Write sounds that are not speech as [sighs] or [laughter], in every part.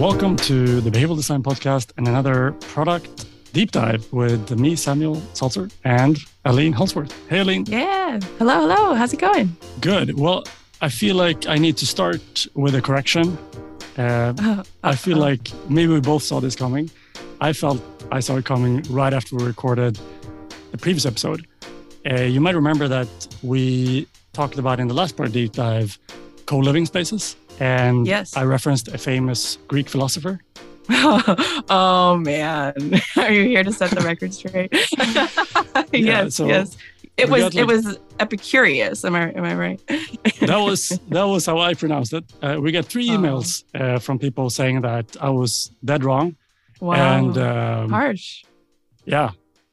Welcome to the Behavioral Design Podcast and another product deep dive with me, Samuel Salzer, and Aline Holzwarth. Hey, Aline. Yeah. Hello, hello. How's it going? Good. Well, I feel like I need to start with a correction. Uh, Oh, I feel like maybe we both saw this coming. I felt I saw it coming right after we recorded the previous episode. Uh, you might remember that we talked about in the last part deep dive co-living spaces, and Yes. I referenced a famous Greek philosopher. [laughs] oh man, [laughs] are you here to set the record straight? [laughs] yes, so yes. It was got, it was Epicurus. Am I am I right? That was that was how I pronounced it. Uh, we got three emails uh, from people saying that I was dead wrong, wow. and um, harsh. yeah,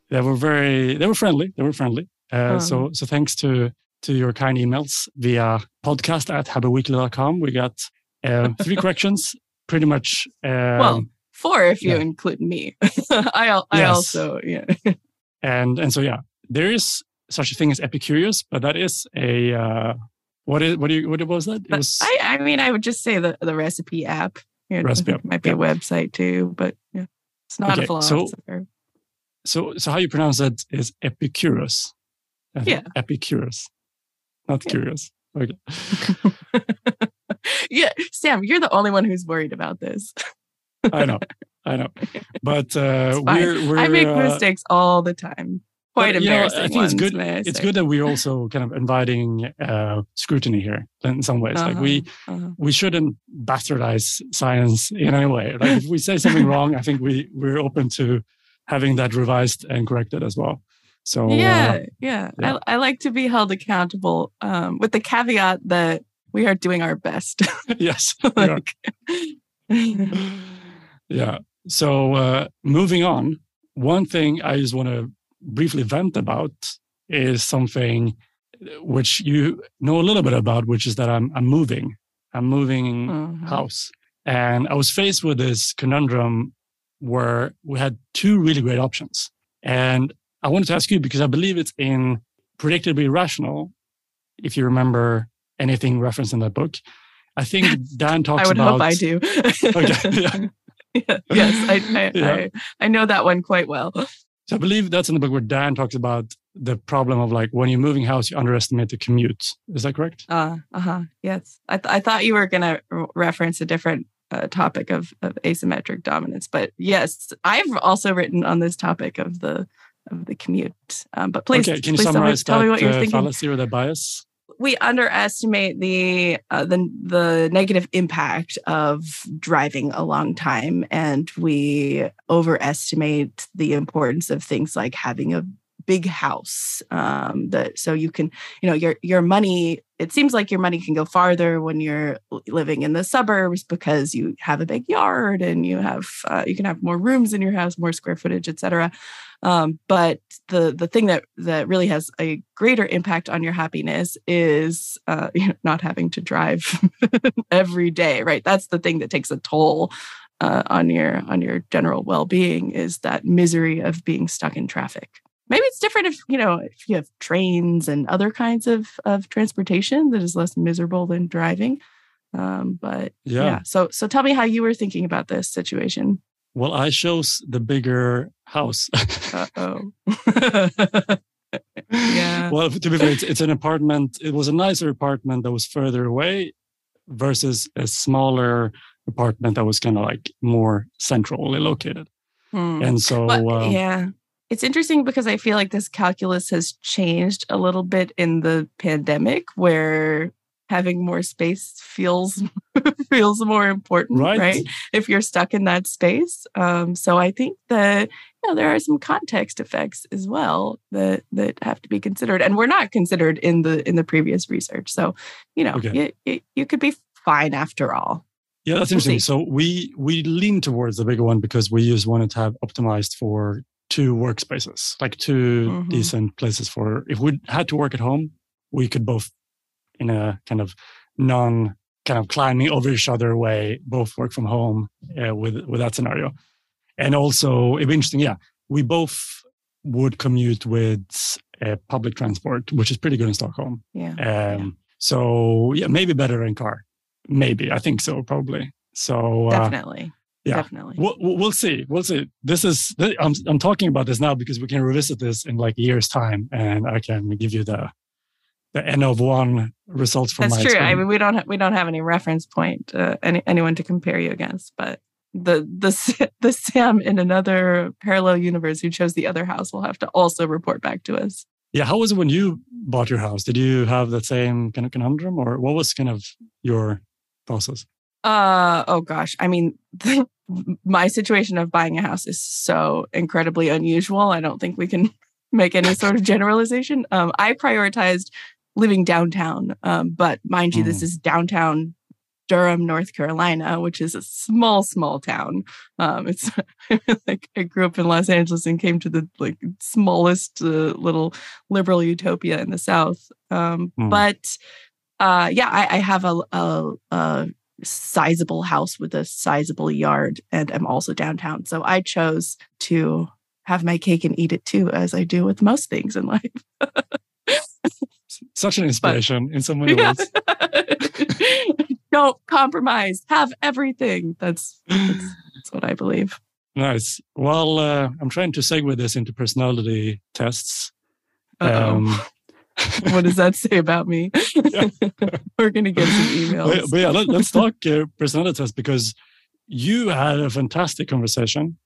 they were very they were friendly. They were friendly. Uh, Oh. So so thanks to to your kind emails via podcast at habitweekly.com. We got uh, [laughs] three corrections, pretty much. Um, well, four if you yeah. include me. [laughs] I I Yes. also yeah. [laughs] and and so yeah, there is such a thing as Epicurious, but that is a uh, what is what do you what was that? It was I I mean I would just say the the recipe app. Yeah, Recipe app, might be a website too, but yeah, it's not Okay, a so- philosopher. so so how you pronounce that is Epicurus. Yeah. Epicurus, not Yeah. curious. Okay. [laughs] yeah, Sam, you're the only one who's worried about this. I know, I know, but uh, [laughs] we're we're I make uh, mistakes all the time. Quite but, you know. I think it's good. It's good that we're also kind of inviting uh, scrutiny here in some ways. Like we Uh-huh. we shouldn't bastardize science in any way. Like if we say something [laughs] wrong, I think we we're open to having that revised and corrected as well. So uh, yeah, yeah. yeah. I, I like to be held accountable um, with the caveat that we are doing our best. [laughs] yes, [laughs] like, [laughs] yeah. So uh, moving on, one thing I just want to briefly vent about is something which you know a little bit about, which is that I'm I'm moving. I'm moving uh-huh. house, and I was faced with this conundrum where we had two really great options, and I wanted to ask you because I believe it's in Predictably Irrational. If you remember anything referenced in that book, I think [laughs] Dan talks about I would about. hope I do. Okay, [laughs] yeah. Yeah, yes, I, I, [laughs] Yeah. I, I know that one quite well. So I believe that's in the book where Dan talks about the problem of like when you're moving house, you underestimate the commute. Is that correct? Uh huh. Yes, I th- I thought you were going to reference a different uh, topic of of asymmetric dominance, but yes, I've also written on this topic of the of the commute. Um, but please, okay, can you please tell me, summarize tell that me what you're uh, thinking. fallacy or that bias? we underestimate the uh, the the negative impact of driving a long time, and we overestimate the importance of things like having a big house. Um, that so you can, you know, your your money. It seems like your money can go farther when you're living in the suburbs because you have a big yard and you have uh, you can have more rooms in your house, more square footage, etc. Um, but the the thing that that really has a greater impact on your happiness is uh, you [laughs] know, not having to drive [laughs] every day, right? That's the thing that takes a toll uh, on your on your general well being is that misery of being stuck in traffic. Maybe it's different if you know if you have trains and other kinds of of transportation that is less miserable than driving. Um, but Yeah. yeah, so so tell me how you were thinking about this situation. Well, I chose the bigger house. Oh. [laughs] Yeah. Well, to be fair, it's, it's an apartment. It was a nicer apartment that was further away versus a smaller apartment that was kind of like more centrally located. Hmm. And so, But, um, yeah. It's interesting because I feel like this calculus has changed a little bit in the pandemic where having more space feels [laughs] feels more important, Right. right? If you're stuck in that space. Um, so I think that you know there are some context effects as well that that have to be considered and were not considered in the in the previous research. So, you know, Okay. you, you, you could be fine after all. Yeah, that's We'll interesting. see. So we we lean towards the bigger one because we just wanted to have optimized for two workspaces, like 2 Mhm. decent places for if we had to work at home, we could both in a kind of non kind of climbing over each other way, both work from home uh, with with that scenario. And also it'd be interesting, yeah, we both would commute with uh, public transport, which is pretty good in Stockholm. Yeah. Um, So yeah, maybe better in car. Maybe I think so, probably. So uh, Definitely. Yeah. definitely. We'll, we'll see. We'll see. This is I'm I'm talking about this now because we can revisit this in like a year's time, and I can give you the the n of one results from. That's true. Experiment. I mean, we don't ha- we don't have any reference point, uh, any anyone to compare you against, but the the [laughs] the Sam in another parallel universe who chose the other house will have to also report back to us. Yeah, how was it when you bought your house? Did you have that same kind of conundrum, or what was kind of your process? Uh oh gosh, I mean, [laughs] my situation of buying a house is so incredibly unusual. I don't think we can [laughs] make any sort of generalization. Um, I prioritized living downtown, um, but mind you, mm. this is downtown Durham, North Carolina, which is a small, small town. Um, it's [laughs] like I grew up in Los Angeles and came to the like smallest uh, little liberal utopia in the South. Um, mm. But uh, yeah, I, I have a, a, a, sizable house with a sizable yard, and I'm also downtown. So I chose to have my cake and eat it too, as I do with most things in life. Such an [laughs] inspiration but, in so many [laughs] yeah. ways. [laughs] don't compromise have everything that's, that's, [sighs] that's what i believe nice well uh, i'm trying to segue this into personality tests um, [laughs] what does that say about me [laughs] [laughs] we're gonna get some emails but, but yeah let, us talk uh, personality test because you had a fantastic conversation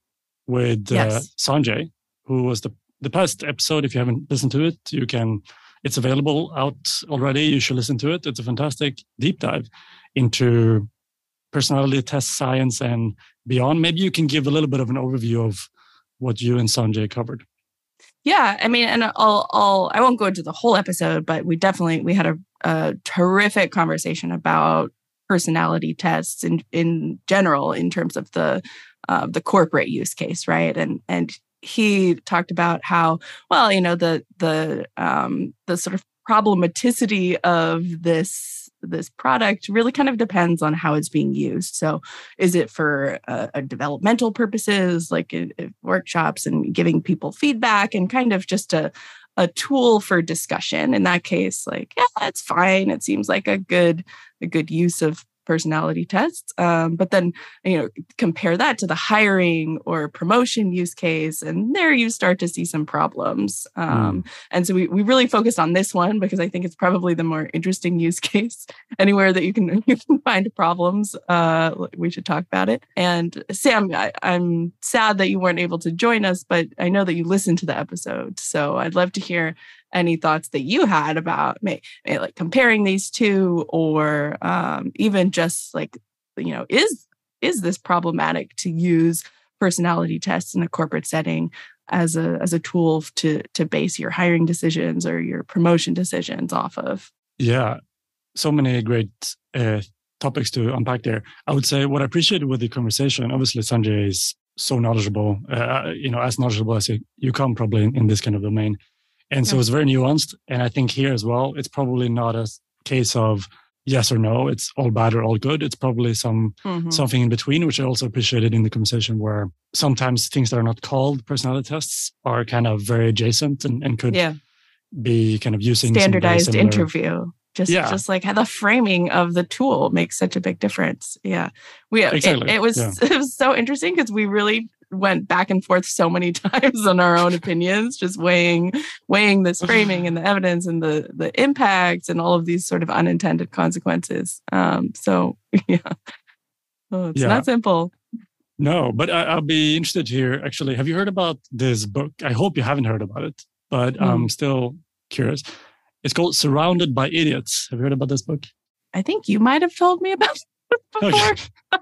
with uh, yes. sanjay who was the the past episode if you haven't listened to it you can it's available out already you should listen to it it's a fantastic deep dive into personality test science and beyond. Maybe you can give a little bit of an overview of what you and Sanjay covered. Yeah, I mean, and I'll, I'll I won't go into the whole episode, but we definitely we had a, a terrific conversation about personality tests in in general in terms of the uh, the corporate use case, right? And and he talked about how well you know the the um, the sort of problematicity of this this product really kind of depends on how it's being used. So, is it for uh, developmental purposes, like in, in workshops and giving people feedback, and kind of just a a tool for discussion? In that case, like yeah, it's fine. It seems like a good a good use of personality tests. Um, but then, you know, compare that to the hiring or promotion use case, and there you start to see some problems. Um, mm. And so we, we really focused on this one because I think it's probably the more interesting use [laughs] case. Anywhere that you can you can find problems, uh, we should talk about it. And Sam, I, I'm sad that you weren't able to join us, but I know that you listened to the episode, so I'd love to hear any thoughts that you had about may, may like comparing these two or um, even just like you know is is this problematic to use personality tests in a corporate setting as a as a tool to to base your hiring decisions or your promotion decisions off of? Yeah. So many great uh, topics to unpack there. I would say what i appreciated with the conversation obviously sanjay is so knowledgeable uh, you know as knowledgeable as you come probably in, in this kind of domain and so yeah. it's very nuanced. And I think here as well, it's probably not a case of yes or no. It's all bad or all good. It's probably some mm-hmm. something in between, which I also appreciated in the conversation where sometimes things that are not called personality tests are kind of very adjacent and, and could yeah. be kind of using standardized interview. Just, yeah. just like how the framing of the tool makes such a big difference. Yeah, we exactly. it, it was yeah. [laughs] it was so interesting because we really went back and forth so many [laughs] times on our own opinions, just weighing weighing this framing and the evidence and the the impact and all of these sort of unintended consequences. Um, so [laughs] yeah, oh, it's yeah. not simple. No, but I, will be interested here. Actually, have you heard about this book? I hope you haven't heard about it, but mm. I'm still curious. It's called "Surrounded by Idiots." Have you heard about this book? I think you might have told me about [laughs] it before.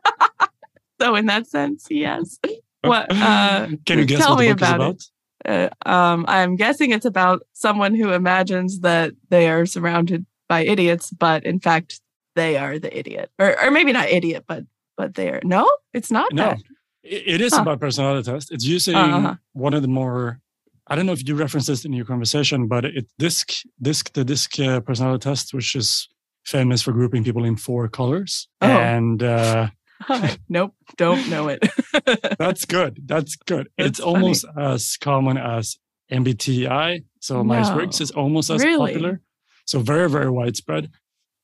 so, in that sense, yes. What [laughs] uh, can you guess tell what me about, about? It? Uh, um, I'm guessing it's about someone who imagines that they are surrounded by idiots, but in fact they are the idiot, or or maybe not idiot, but but they are. No, it's not. No, that. it is huh. about personality test. It's using uh-huh. one of the more. I don't know if you referenced this in your conversation, but it DISC DISC the DISC uh, personality test, which is famous for grouping people in four colors, oh. and uh, [laughs] nope, don't know it. [laughs] That's good. That's good. That's it's funny. almost as common as MBTI. So no. Myers Briggs is almost as really? popular. So very, very widespread.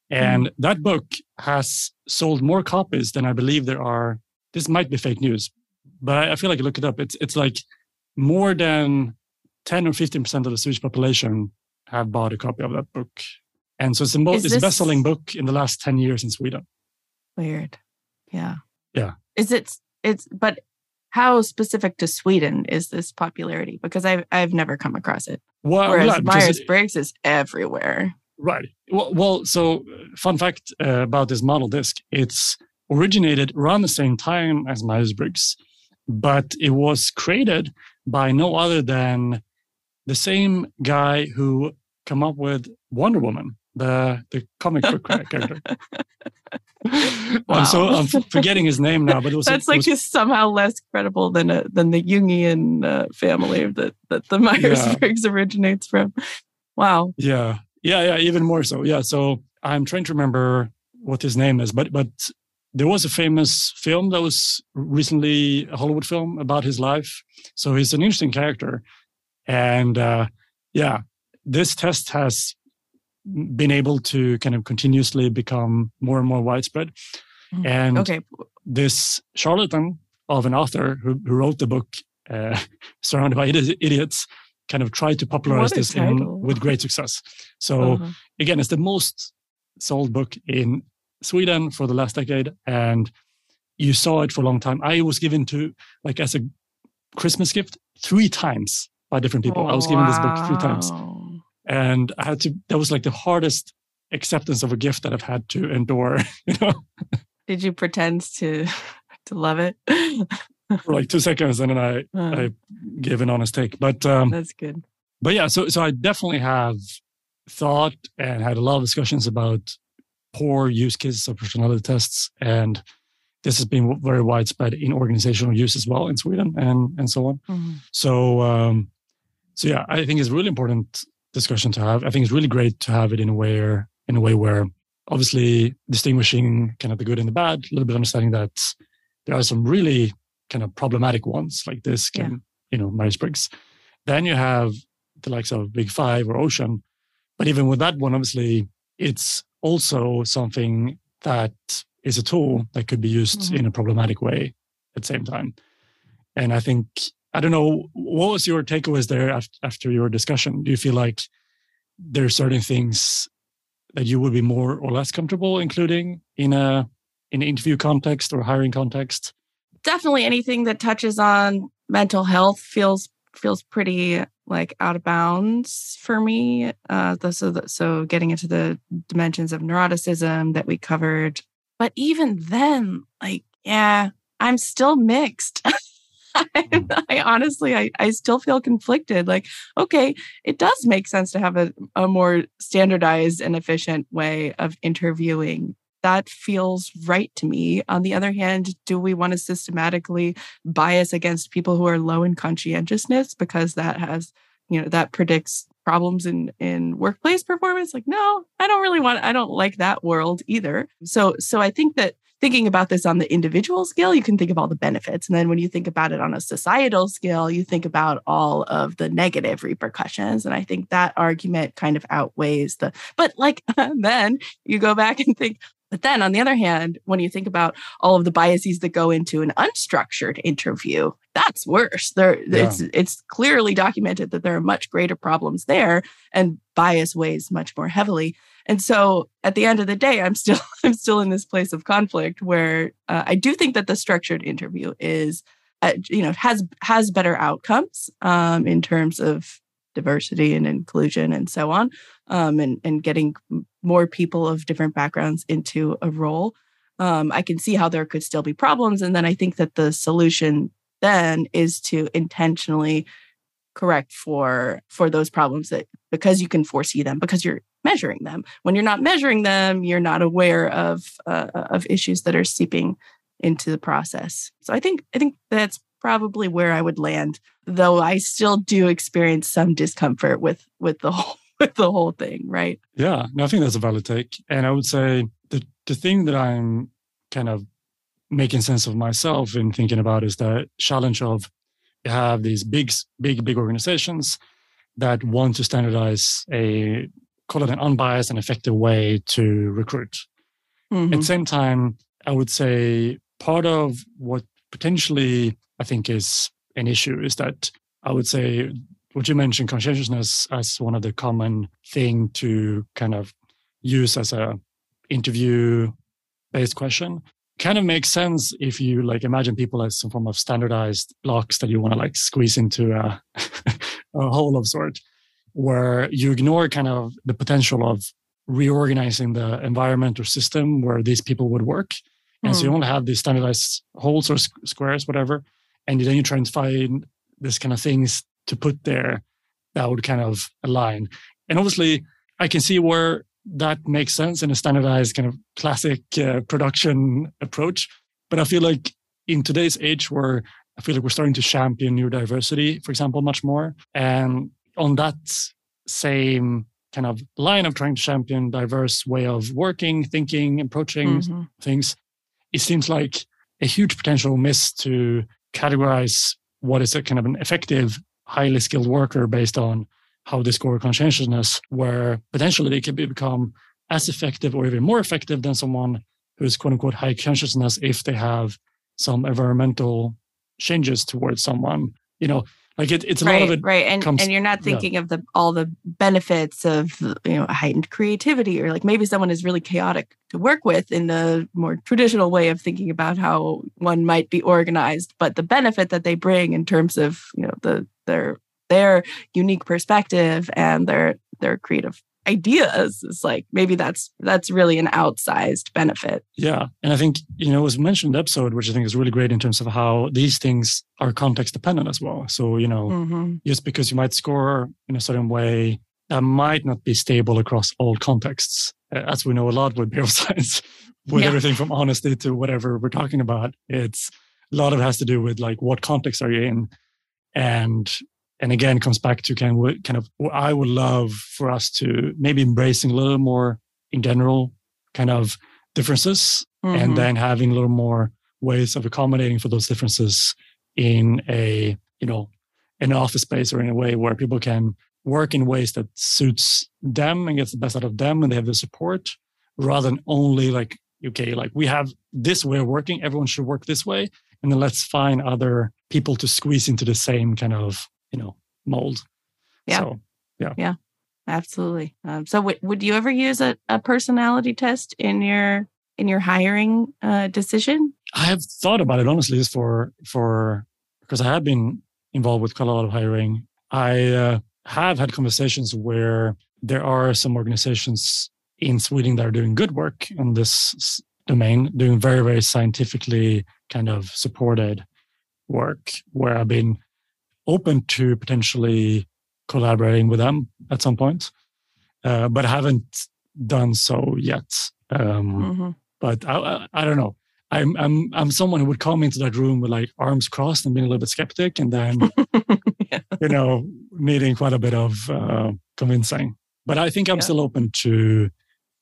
And mm. that book has sold more copies than I believe there are this might be fake news, but I, feel like I look it up. It's it's like more than 10 or 15 percent of the Swedish population have bought a copy of that book. And so it's the most it's this... best-selling book in the last 10 years in Sweden. Weird. Yeah. Yeah. Is it it's but how specific to Sweden is this popularity? Because I've I've never come across it. Well, Whereas Myers Briggs is everywhere. Right. Well, well so fun fact uh, about this model DISC: it's originated around the same time as Myers Briggs, but it was created by no other than the same guy who come up with Wonder Woman, the the comic book character. wow. [laughs] I'm so I'm forgetting his name now, but it was that's like was, somehow less credible than a, than the Jungian uh, family that that the Myers Briggs yeah. originates from. Wow. Yeah, yeah, yeah. Even more so. Yeah. So I'm trying to remember what his name is, but but there was a famous film that was recently a Hollywood film about his life. So he's an interesting character, and uh, yeah, this test has been able to kind of continuously become more and more widespread. Mm-hmm. And okay. this charlatan of an author who, who wrote the book uh, [laughs] surrounded by idiots kind of tried to popularize this in, with great success. So uh-huh. again, it's the most sold book in Sweden for the last decade, and you saw it for a long time. I was given to like as a Christmas gift three times by different people. Oh, I was given wow. this book three times and I had to. That was like the hardest acceptance of a gift that I've had to endure. [laughs] You know. Did you pretend to to love it? For like two seconds, and then I [laughs] uh, I gave an honest take. But um, that's good. But yeah, so so I definitely have thought and had a lot of discussions about poor use cases of personality tests, and this has been very widespread in organizational use as well in Sweden and and so on. Mm-hmm. So um, so yeah, I think it's really important discussion to have. I think it's really great to have it in a way in a way where obviously distinguishing kind of the good and the bad, a little bit understanding that there are some really kind of problematic ones like this can, yeah. you know, Myers Briggs. Then you have the likes of Big Five or OCEAN. But even with that one, obviously, it's also something that is a tool that could be used mm-hmm. in a problematic way at the same time. And I think I don't know what was your takeaways there after, after your discussion. Do you feel like there are certain things that you would be more or less comfortable including in a in an interview context or hiring context? Definitely anything that touches on mental health feels feels pretty like out of bounds for me. Uh, so so getting into the dimensions of neuroticism that we covered, but even then, like yeah, I'm still mixed. [laughs] [laughs] Mm. I honestly, I, I still feel conflicted. Like, okay, it does make sense to have a, a more standardized and efficient way of interviewing. That feels right to me. On the other hand, do we want to systematically bias against people who are low in conscientiousness because that has, you know, that predicts problems in in workplace performance like no i don't really want i don't like that world either so so i think that thinking about this on the individual scale, you can think of all the benefits. And then when you think about it on a societal scale, you think about all of the negative repercussions. And I think that argument kind of outweighs the, but like [laughs] then you go back and think, but then on the other hand, when you think about all of the biases that go into an unstructured interview, that's worse. There yeah. it's it's clearly documented that there are much greater problems there and bias weighs much more heavily. And so at the end of the day, I'm still [laughs] I'm still in this place of conflict where uh, I do think that the structured interview is, uh, you know, has has better outcomes um, in terms of diversity and inclusion and so on, um, and and getting more people of different backgrounds into a role. Um, I can see how there could still be problems, and then I think that the solution then is to intentionally correct for for those problems that because you can foresee them because you're measuring them. When you're not measuring them, you're not aware of uh, of issues that are seeping into the process. So I think I think that's probably where I would land, though I still do experience some discomfort with with the [laughs] whole with the whole thing, right? Yeah, no, I think that's a valid take. And I would say the the thing that I'm kind of making sense of myself and thinking about is the challenge of you have these big, big, big organizations that want to standardize a call it an unbiased and effective way to recruit. Mm-hmm. At the same time, I would say part of what potentially I think is an issue is that I would say what you mentioned conscientiousness as one of the common thing to kind of use as a interview based question kind of makes sense if you like imagine people as some form of standardized blocks that you want to like squeeze into a, [laughs] a hole of sort where you ignore kind of the potential of reorganizing the environment or system where these people would work and mm. so you hmm. only have these standardized holes or squares whatever and then you try and find this kind of things to put there that would kind of align and obviously i can see where that makes sense in a standardized kind of classic uh, production approach. But I feel like in today's age where I feel like we're starting to champion neurodiversity, for example, much more. And on that same kind of line of trying to champion diverse way of working, thinking, approaching mm-hmm. things, it seems like a huge potential miss to categorize what is a kind of an effective, highly skilled worker based on how they score conscientiousness, where potentially they can become as effective or even more effective than someone who's quote unquote high consciousness if they have some environmental changes towards someone. You know, like it, it's a right, lot of it. Right. And, comes, and you're not thinking yeah. of the all the benefits of you know heightened creativity or like maybe someone is really chaotic to work with in the more traditional way of thinking about how one might be organized. But the benefit that they bring in terms of, you know, the their their unique perspective and their their creative ideas is like maybe that's that's really an outsized benefit yeah and i think you know it was mentioned episode which i think is really great in terms of how these things are context dependent as well so you know mm-hmm. just because you might score in a certain way that might not be stable across all contexts as we know a lot with behavioral [laughs] science with yeah. everything from honesty to whatever we're talking about it's a lot of it has to do with like what context are you in and and again comes back to kind of, kind of what I would love for us to maybe embracing a little more in general kind of differences mm-hmm. and then having a little more ways of accommodating for those differences in a you know an office space or in a way where people can work in ways that suits them and gets the best out of them and they have the support rather than only like okay like we have this way of working everyone should work this way and then let's find other people to squeeze into the same kind of you know mold. Yeah. So, yeah. Yeah. Absolutely. Um, so, w- would you ever use a, a personality test in your in your hiring uh, decision? I have thought about it honestly, just for for because I have been involved with quite a lot of hiring. I uh, have had conversations where there are some organizations in Sweden that are doing good work in this domain, doing very very scientifically kind of supported work. Where I've been open to potentially collaborating with them at some point, uh, but haven't done so yet. Um, mm-hmm. But I, I, I, don't know. I'm I'm I'm someone who would come into that room with like arms crossed and being a little bit skeptic, and then [laughs] yeah. you know needing quite a bit of uh, convincing. But I think I'm yeah. still open to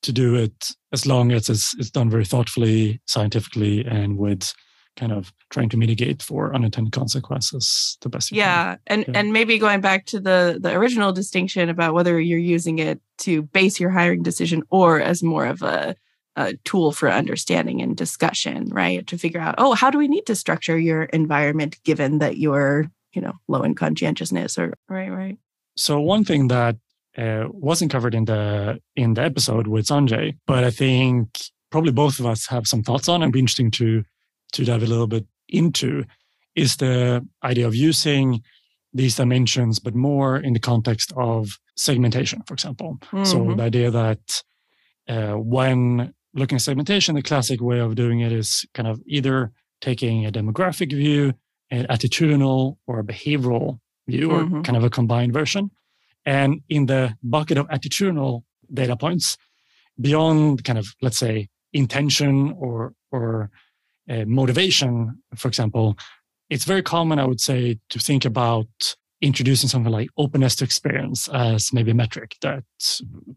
to do it as long as it's, it's done very thoughtfully, scientifically, and with kind of trying to mitigate for unintended consequences the best yeah and yeah. and maybe going back to the the original distinction about whether you're using it to base your hiring decision or as more of a, a tool for understanding and discussion right? To figure out oh how do we need to structure your environment given that you're you know low in conscientiousness or right right. So one thing that uh, wasn't covered in the in the episode with sanjay but i think probably both of us have some thoughts on and be interesting to to dive a little bit into is the idea of using these dimensions, but more in the context of segmentation, for example. Mm-hmm. So the idea that uh, when looking at segmentation, the classic way of doing it is kind of either taking a demographic view, an attitudinal or a behavioral view, mm-hmm. or kind of a combined version. And in the bucket of attitudinal data points, beyond kind of, let's say, intention or, or uh, motivation, for example, it's very common, I would say, to think about introducing something like openness to experience as maybe a metric that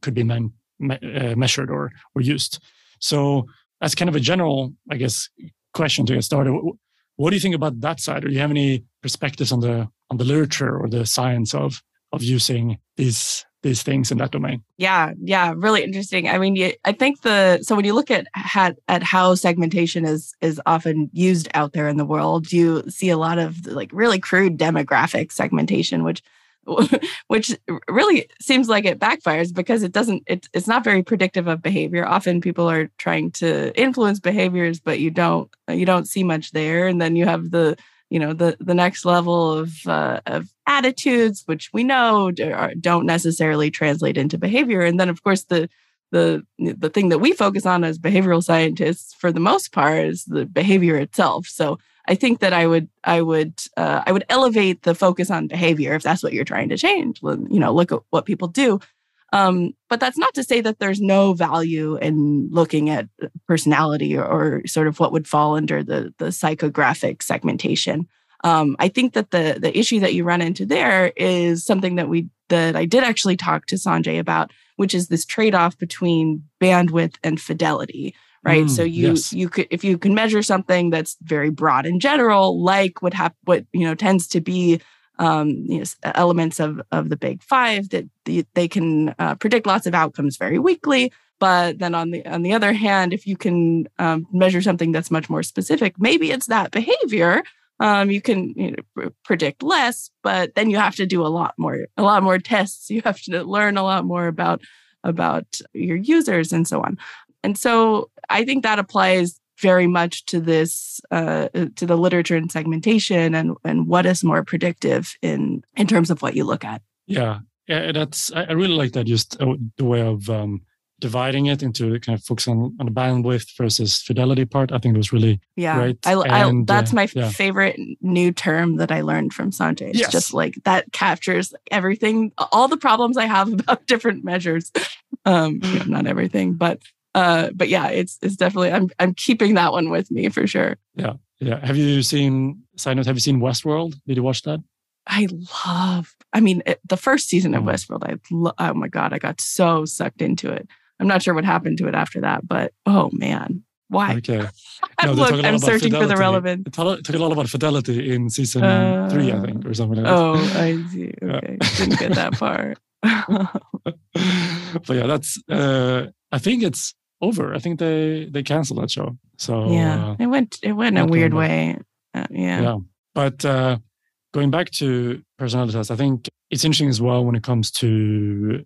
could be me- uh, measured or, or used. So, as kind of a general, I guess, question to get started, what do you think about that side? Or do you have any perspectives on the on the literature or the science of of using these these things in that domain. Yeah, yeah, really interesting. I mean, I think the so when you look at at, at how segmentation is is often used out there in the world, you see a lot of like really crude demographic segmentation, which [laughs] which really seems like it backfires because it doesn't it, it's not very predictive of behavior often people are trying to influence behaviors but you don't you don't see much there and then you have the you know the the next level of uh, of attitudes which we know don't necessarily translate into behavior. And then of course the the the thing that we focus on as behavioral scientists for the most part is the behavior itself. So i think that i would i would uh, i would elevate the focus on behavior if that's what you're trying to change. You know look at what people do um, but that's not to say that there's no value in looking at personality or, or sort of what would fall under the, the psychographic segmentation. Um, I think that the the issue that you run into there is something that we that I did actually talk to Sanjay about, which is this trade off between bandwidth and fidelity. Right. Mm, so you yes. you could if you can measure something that's very broad in general, like what hap- what you know tends to be um, you know, elements of, of the big five that the, they can uh, predict lots of outcomes very weakly. But then on the on the other hand, if you can um, measure something that's much more specific, maybe it's that behavior. Um, you can you know, predict less, but then you have to do a lot more a lot more tests. You have to learn a lot more about about your users and so on. And so I think that applies very much to this uh, to the literature and segmentation and and what is more predictive in in terms of what you look at yeah yeah that's i really like that just uh, the way of um, dividing it into kind of focus on, on the bandwidth versus fidelity part i think it was really yeah great. I, I, that's uh, my yeah. favorite new term that i learned from sanjay it's yes. just like that captures everything all the problems i have [laughs] about different measures um you know, not everything but uh, but yeah, it's it's definitely I'm I'm keeping that one with me for sure. Yeah, yeah. Have you seen side note? Have you seen Westworld? Did you watch that? I love. I mean, it, the first season of mm. Westworld. I lo- oh my god, I got so sucked into it. I'm not sure what happened to it after that, but oh man, why? Okay. [laughs] No, Look, I'm searching fidelity. for the relevant. It talked a lot about fidelity in season uh, three, I think, or something like that. Oh, I see. [laughs] Okay, yeah. didn't get that far. [laughs] but yeah, that's. Uh, I think it's over. I think they they canceled that show. So yeah, uh, it went it went in a weird way. Uh, yeah. Yeah, but uh, going back to personality tests, I think it's interesting as well when it comes to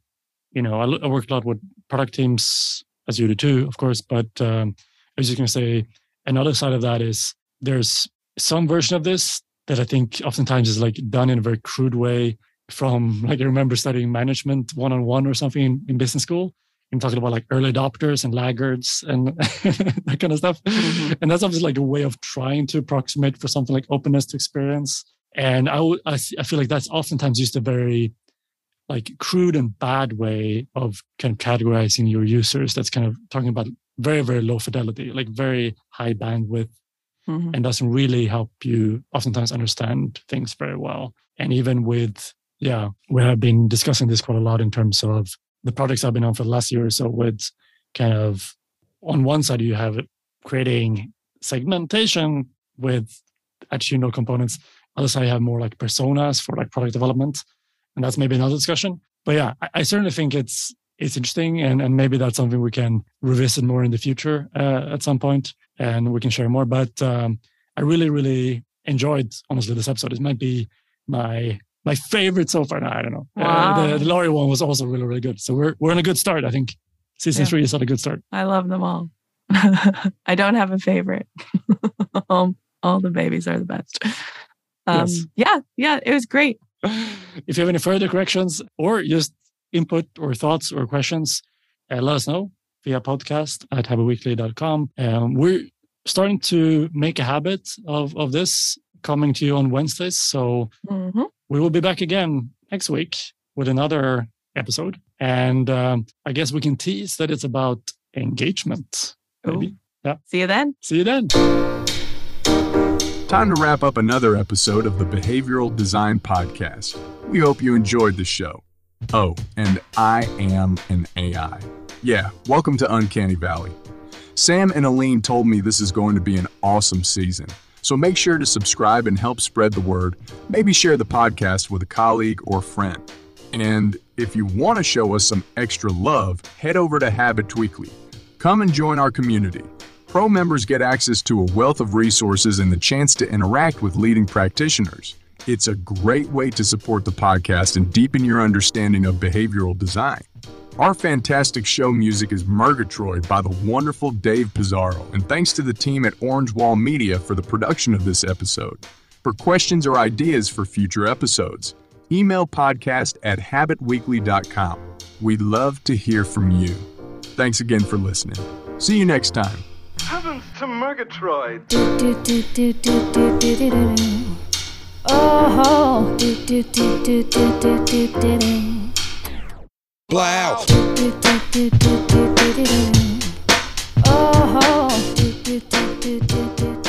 you know I, I work a lot with product teams as you do too, of course. But um, I was just going to say another side of that is there's some version of this that I think oftentimes is like done in a very crude way from like I remember studying management one on one or something in, in business school I'm talking about like early adopters and laggards and [laughs] that kind of stuff. Mm-hmm. And that's obviously like a way of trying to approximate for something like openness to experience. And I, w- I, I feel like that's oftentimes just a very like crude and bad way of kind of categorizing your users. That's kind of talking about very, very low fidelity, like very high bandwidth mm-hmm. and doesn't really help you oftentimes understand things very well. And even with, yeah, we have been discussing this quite a lot in terms of the projects I've been on for the last year or so with kind of on one side you have creating segmentation with attitudinal components. Other side you have more like personas for like product development. And that's maybe another discussion. But yeah, I, I certainly think it's it's interesting and, and maybe that's something we can revisit more in the future uh, at some point and we can share more. But um, I really, really enjoyed honestly this episode. It might be my my favorite so far. No, I don't know. Wow. Uh, the, the Laurie one was also really, really good. So we're we're on a good start. I think season yeah. three is on a good start. I love them all. [laughs] I don't have a favorite. [laughs] all, all the babies are the best. Um, yes. Yeah, yeah, it was great. If you have any further corrections or just input or thoughts or questions, uh, let us know via podcast at habitweekly.com. Um, we're starting to make a habit of, of this coming to you on Wednesdays. So mm-hmm we will be back again next week with another episode. And um, I guess we can tease that it's about engagement. Maybe. Yeah. See you then. See you then. Time to wrap up another episode of the Behavioral Design Podcast. We hope you enjoyed the show. Oh, and I am an AI. Yeah, welcome to Uncanny Valley. Sam and Aline told me this is going to be an awesome season. So make sure to subscribe and help spread the word. Maybe share the podcast with a colleague or friend. And If you want to show us some extra love, head over to Habit Weekly. Come and join our community. Pro members get access to a wealth of resources and the chance to interact with leading practitioners. It's a great way to support the podcast and deepen your understanding of behavioral design. Our fantastic show music is Murgatroyd by the wonderful Dave Pizarro, and thanks to the team at Orange Wall Media for the production of this episode. For questions or ideas for future episodes, email podcast at habitweekly.com. We'd love to hear from you. Thanks again for listening. See you next time. Heavens to Murgatroyd! Oh, Blow. Oh. Uh-huh.